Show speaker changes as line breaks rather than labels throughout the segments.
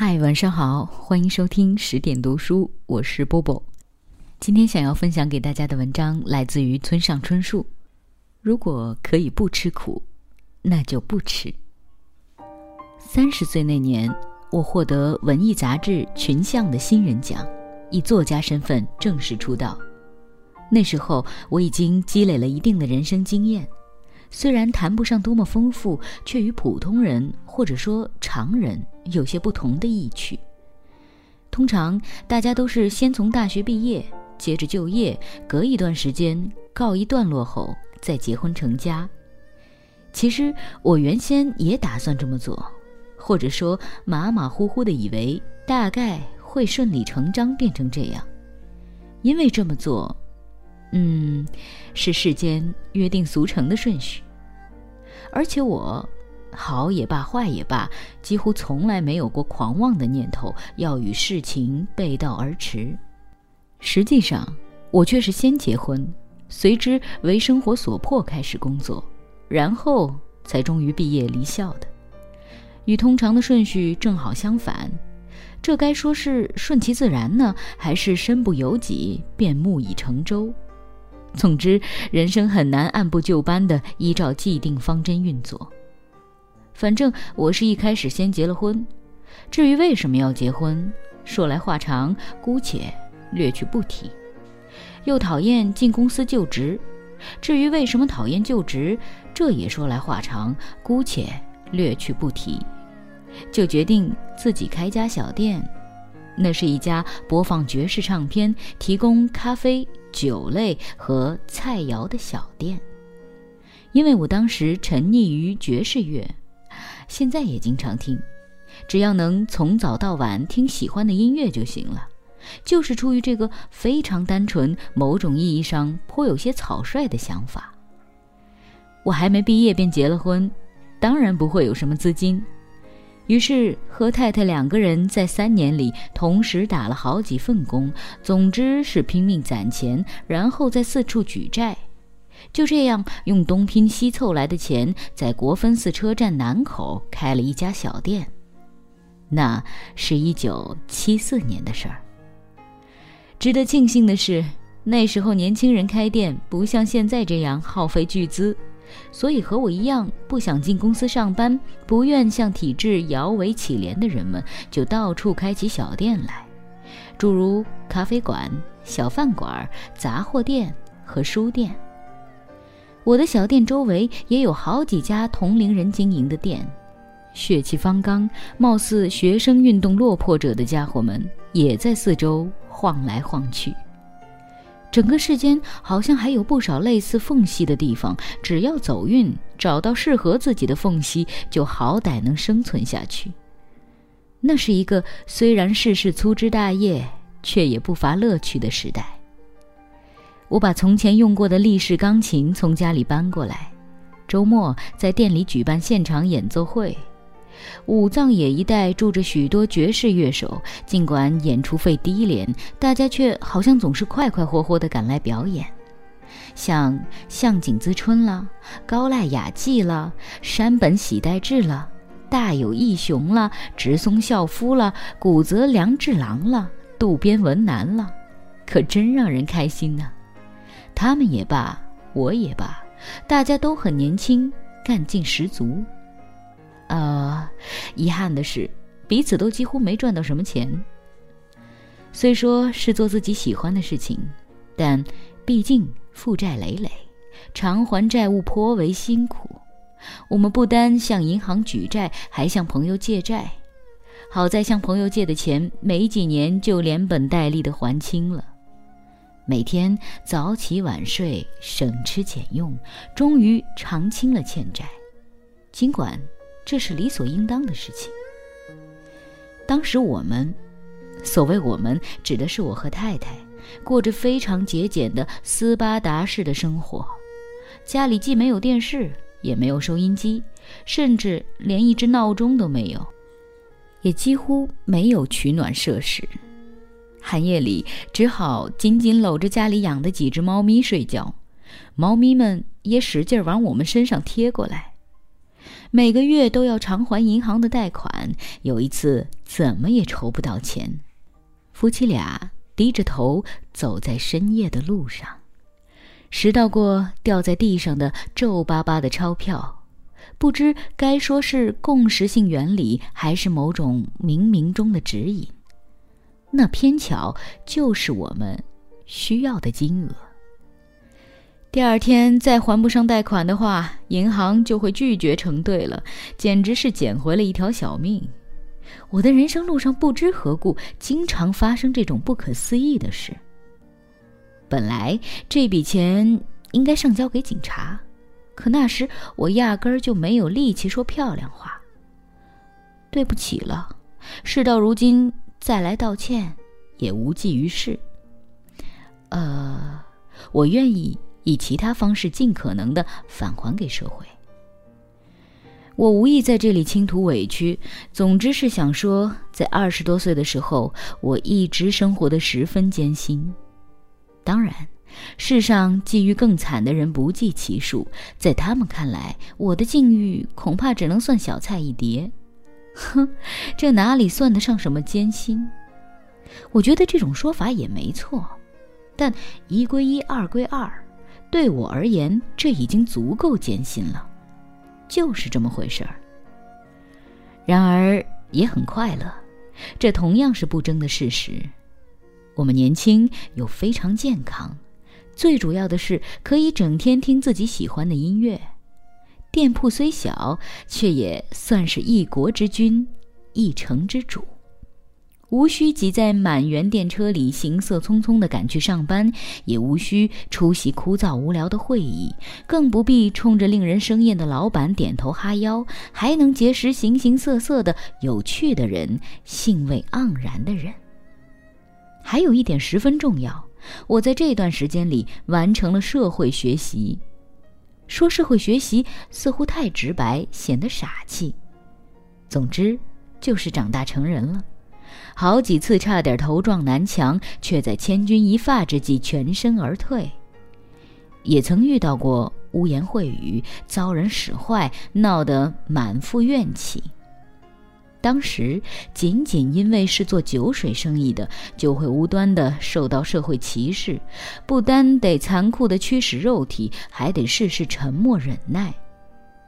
嗨，晚上好，欢迎收听十点读书，我是波波。今天想要分享给大家的文章来自于村上春树。如果可以不吃苦，那就不吃。三十岁那年，我获得文艺杂志群像的新人奖，以作家身份正式出道。那时候，我已经积累了一定的人生经验。虽然谈不上多么丰富，却与普通人或者说常人有些不同的意趣。通常大家都是先从大学毕业，接着就业，隔一段时间告一段落后再结婚成家。其实我原先也打算这么做，或者说马马虎虎的以为大概会顺理成章变成这样，因为这么做。嗯，是世间约定俗成的顺序。而且我，好也罢，坏也罢，几乎从来没有过狂妄的念头，要与事情背道而驰。实际上，我却是先结婚，随之为生活所迫开始工作，然后才终于毕业离校的。与通常的顺序正好相反，这该说是顺其自然呢，还是身不由己便木已成舟？总之，人生很难按部就班地依照既定方针运作。反正我是一开始先结了婚，至于为什么要结婚，说来话长，姑且略去不提。又讨厌进公司就职，至于为什么讨厌就职，这也说来话长，姑且略去不提。就决定自己开家小店，那是一家播放爵士唱片、提供咖啡。酒类和菜肴的小店，因为我当时沉溺于爵士乐，现在也经常听，只要能从早到晚听喜欢的音乐就行了。就是出于这个非常单纯、某种意义上颇有些草率的想法，我还没毕业便结了婚，当然不会有什么资金。于是和太太两个人在三年里同时打了好几份工，总之是拼命攒钱，然后再四处举债，就这样用东拼西凑来的钱，在国分寺车站南口开了一家小店。那是一九七四年的事儿。值得庆幸的是，那时候年轻人开店不像现在这样耗费巨资。所以和我一样不想进公司上班、不愿向体制摇尾乞怜的人们，就到处开起小店来，诸如咖啡馆、小饭馆、杂货店和书店。我的小店周围也有好几家同龄人经营的店，血气方刚、貌似学生运动落魄者的家伙们也在四周晃来晃去。整个世间好像还有不少类似缝隙的地方，只要走运，找到适合自己的缝隙，就好歹能生存下去。那是一个虽然世事粗枝大叶，却也不乏乐趣的时代。我把从前用过的立式钢琴从家里搬过来，周末在店里举办现场演奏会。武藏野一带住着许多爵士乐手，尽管演出费低廉，大家却好像总是快快活活地赶来表演。像向井资春了，高濑雅纪了，山本喜代志了，大友义雄了，直松孝夫了，古泽良治郎了，渡边文男了，可真让人开心呢。他们也罢，我也罢，大家都很年轻，干劲十足。呃，遗憾的是，彼此都几乎没赚到什么钱。虽说是做自己喜欢的事情，但毕竟负债累累，偿还债务颇为辛苦。我们不单向银行举债，还向朋友借债。好在向朋友借的钱没几年就连本带利的还清了。每天早起晚睡，省吃俭用，终于偿清了欠债。尽管。这是理所应当的事情。当时我们，所谓我们，指的是我和太太，过着非常节俭的斯巴达式的生活。家里既没有电视，也没有收音机，甚至连一只闹钟都没有，也几乎没有取暖设施。寒夜里，只好紧紧搂着家里养的几只猫咪睡觉，猫咪们也使劲往我们身上贴过来。每个月都要偿还银行的贷款，有一次怎么也筹不到钱。夫妻俩低着头走在深夜的路上，拾到过掉在地上的皱巴巴的钞票，不知该说是共识性原理，还是某种冥冥中的指引。那偏巧就是我们需要的金额。第二天再还不上贷款的话，银行就会拒绝承兑了，简直是捡回了一条小命。我的人生路上不知何故经常发生这种不可思议的事。本来这笔钱应该上交给警察，可那时我压根儿就没有力气说漂亮话。对不起了，事到如今再来道歉也无济于事。呃，我愿意。以其他方式尽可能的返还给社会。我无意在这里倾吐委屈，总之是想说，在二十多岁的时候，我一直生活的十分艰辛。当然，世上际遇更惨的人不计其数，在他们看来，我的境遇恐怕只能算小菜一碟。哼，这哪里算得上什么艰辛？我觉得这种说法也没错，但一归一，二归二。对我而言，这已经足够艰辛了，就是这么回事儿。然而也很快乐，这同样是不争的事实。我们年轻又非常健康，最主要的是可以整天听自己喜欢的音乐。店铺虽小，却也算是一国之君，一城之主。无需挤在满员电车里行色匆匆地赶去上班，也无需出席枯燥无聊的会议，更不必冲着令人生厌的老板点头哈腰，还能结识形形色色的有趣的人、兴味盎然的人。还有一点十分重要，我在这段时间里完成了社会学习。说社会学习似乎太直白，显得傻气。总之，就是长大成人了。好几次差点头撞南墙，却在千钧一发之际全身而退。也曾遇到过污言秽语，遭人使坏，闹得满腹怨气。当时仅仅因为是做酒水生意的，就会无端的受到社会歧视，不单得残酷的驱使肉体，还得事事沉默忍耐，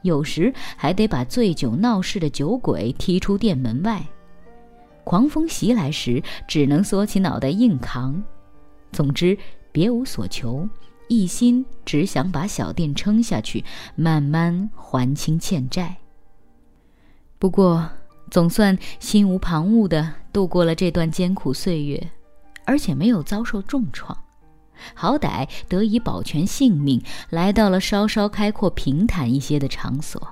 有时还得把醉酒闹事的酒鬼踢出店门外。狂风袭来时，只能缩起脑袋硬扛。总之，别无所求，一心只想把小店撑下去，慢慢还清欠债。不过，总算心无旁骛地度过了这段艰苦岁月，而且没有遭受重创，好歹得以保全性命，来到了稍稍开阔平坦一些的场所。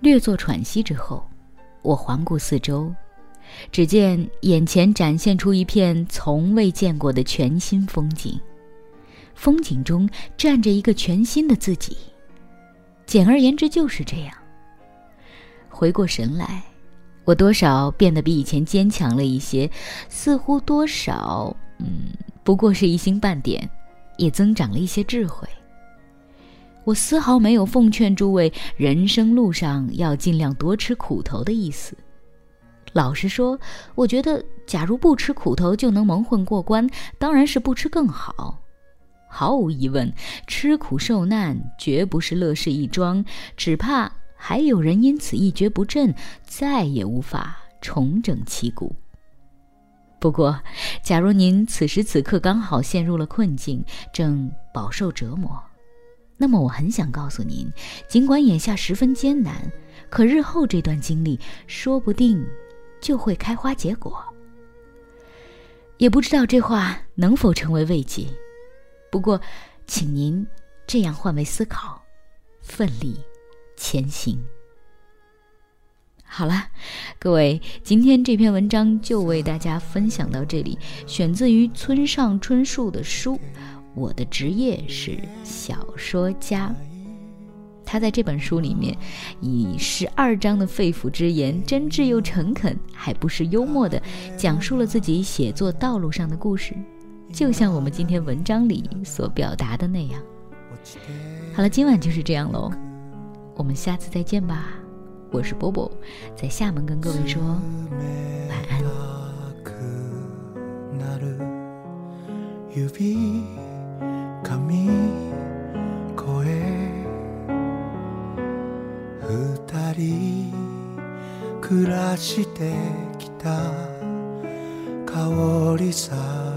略作喘息之后，我环顾四周。只见眼前展现出一片从未见过的全新风景，风景中站着一个全新的自己。简而言之，就是这样。回过神来，我多少变得比以前坚强了一些，似乎多少，嗯，不过是一星半点，也增长了一些智慧。我丝毫没有奉劝诸位人生路上要尽量多吃苦头的意思。老实说，我觉得，假如不吃苦头就能蒙混过关，当然是不吃更好。毫无疑问，吃苦受难绝不是乐事一桩，只怕还有人因此一蹶不振，再也无法重整旗鼓。不过，假如您此时此刻刚好陷入了困境，正饱受折磨，那么我很想告诉您，尽管眼下十分艰难，可日后这段经历说不定。就会开花结果。也不知道这话能否成为慰藉，不过，请您这样换位思考，奋力前行。好了，各位，今天这篇文章就为大家分享到这里，选自于村上春树的书《我的职业是小说家》。他在这本书里面，以十二章的肺腑之言，真挚又诚恳，还不失幽默的讲述了自己写作道路上的故事，就像我们今天文章里所表达的那样。好了，今晚就是这样喽，我们下次再见吧。我是波波，在厦门跟各位说晚安。
り暮らしてきた香りさ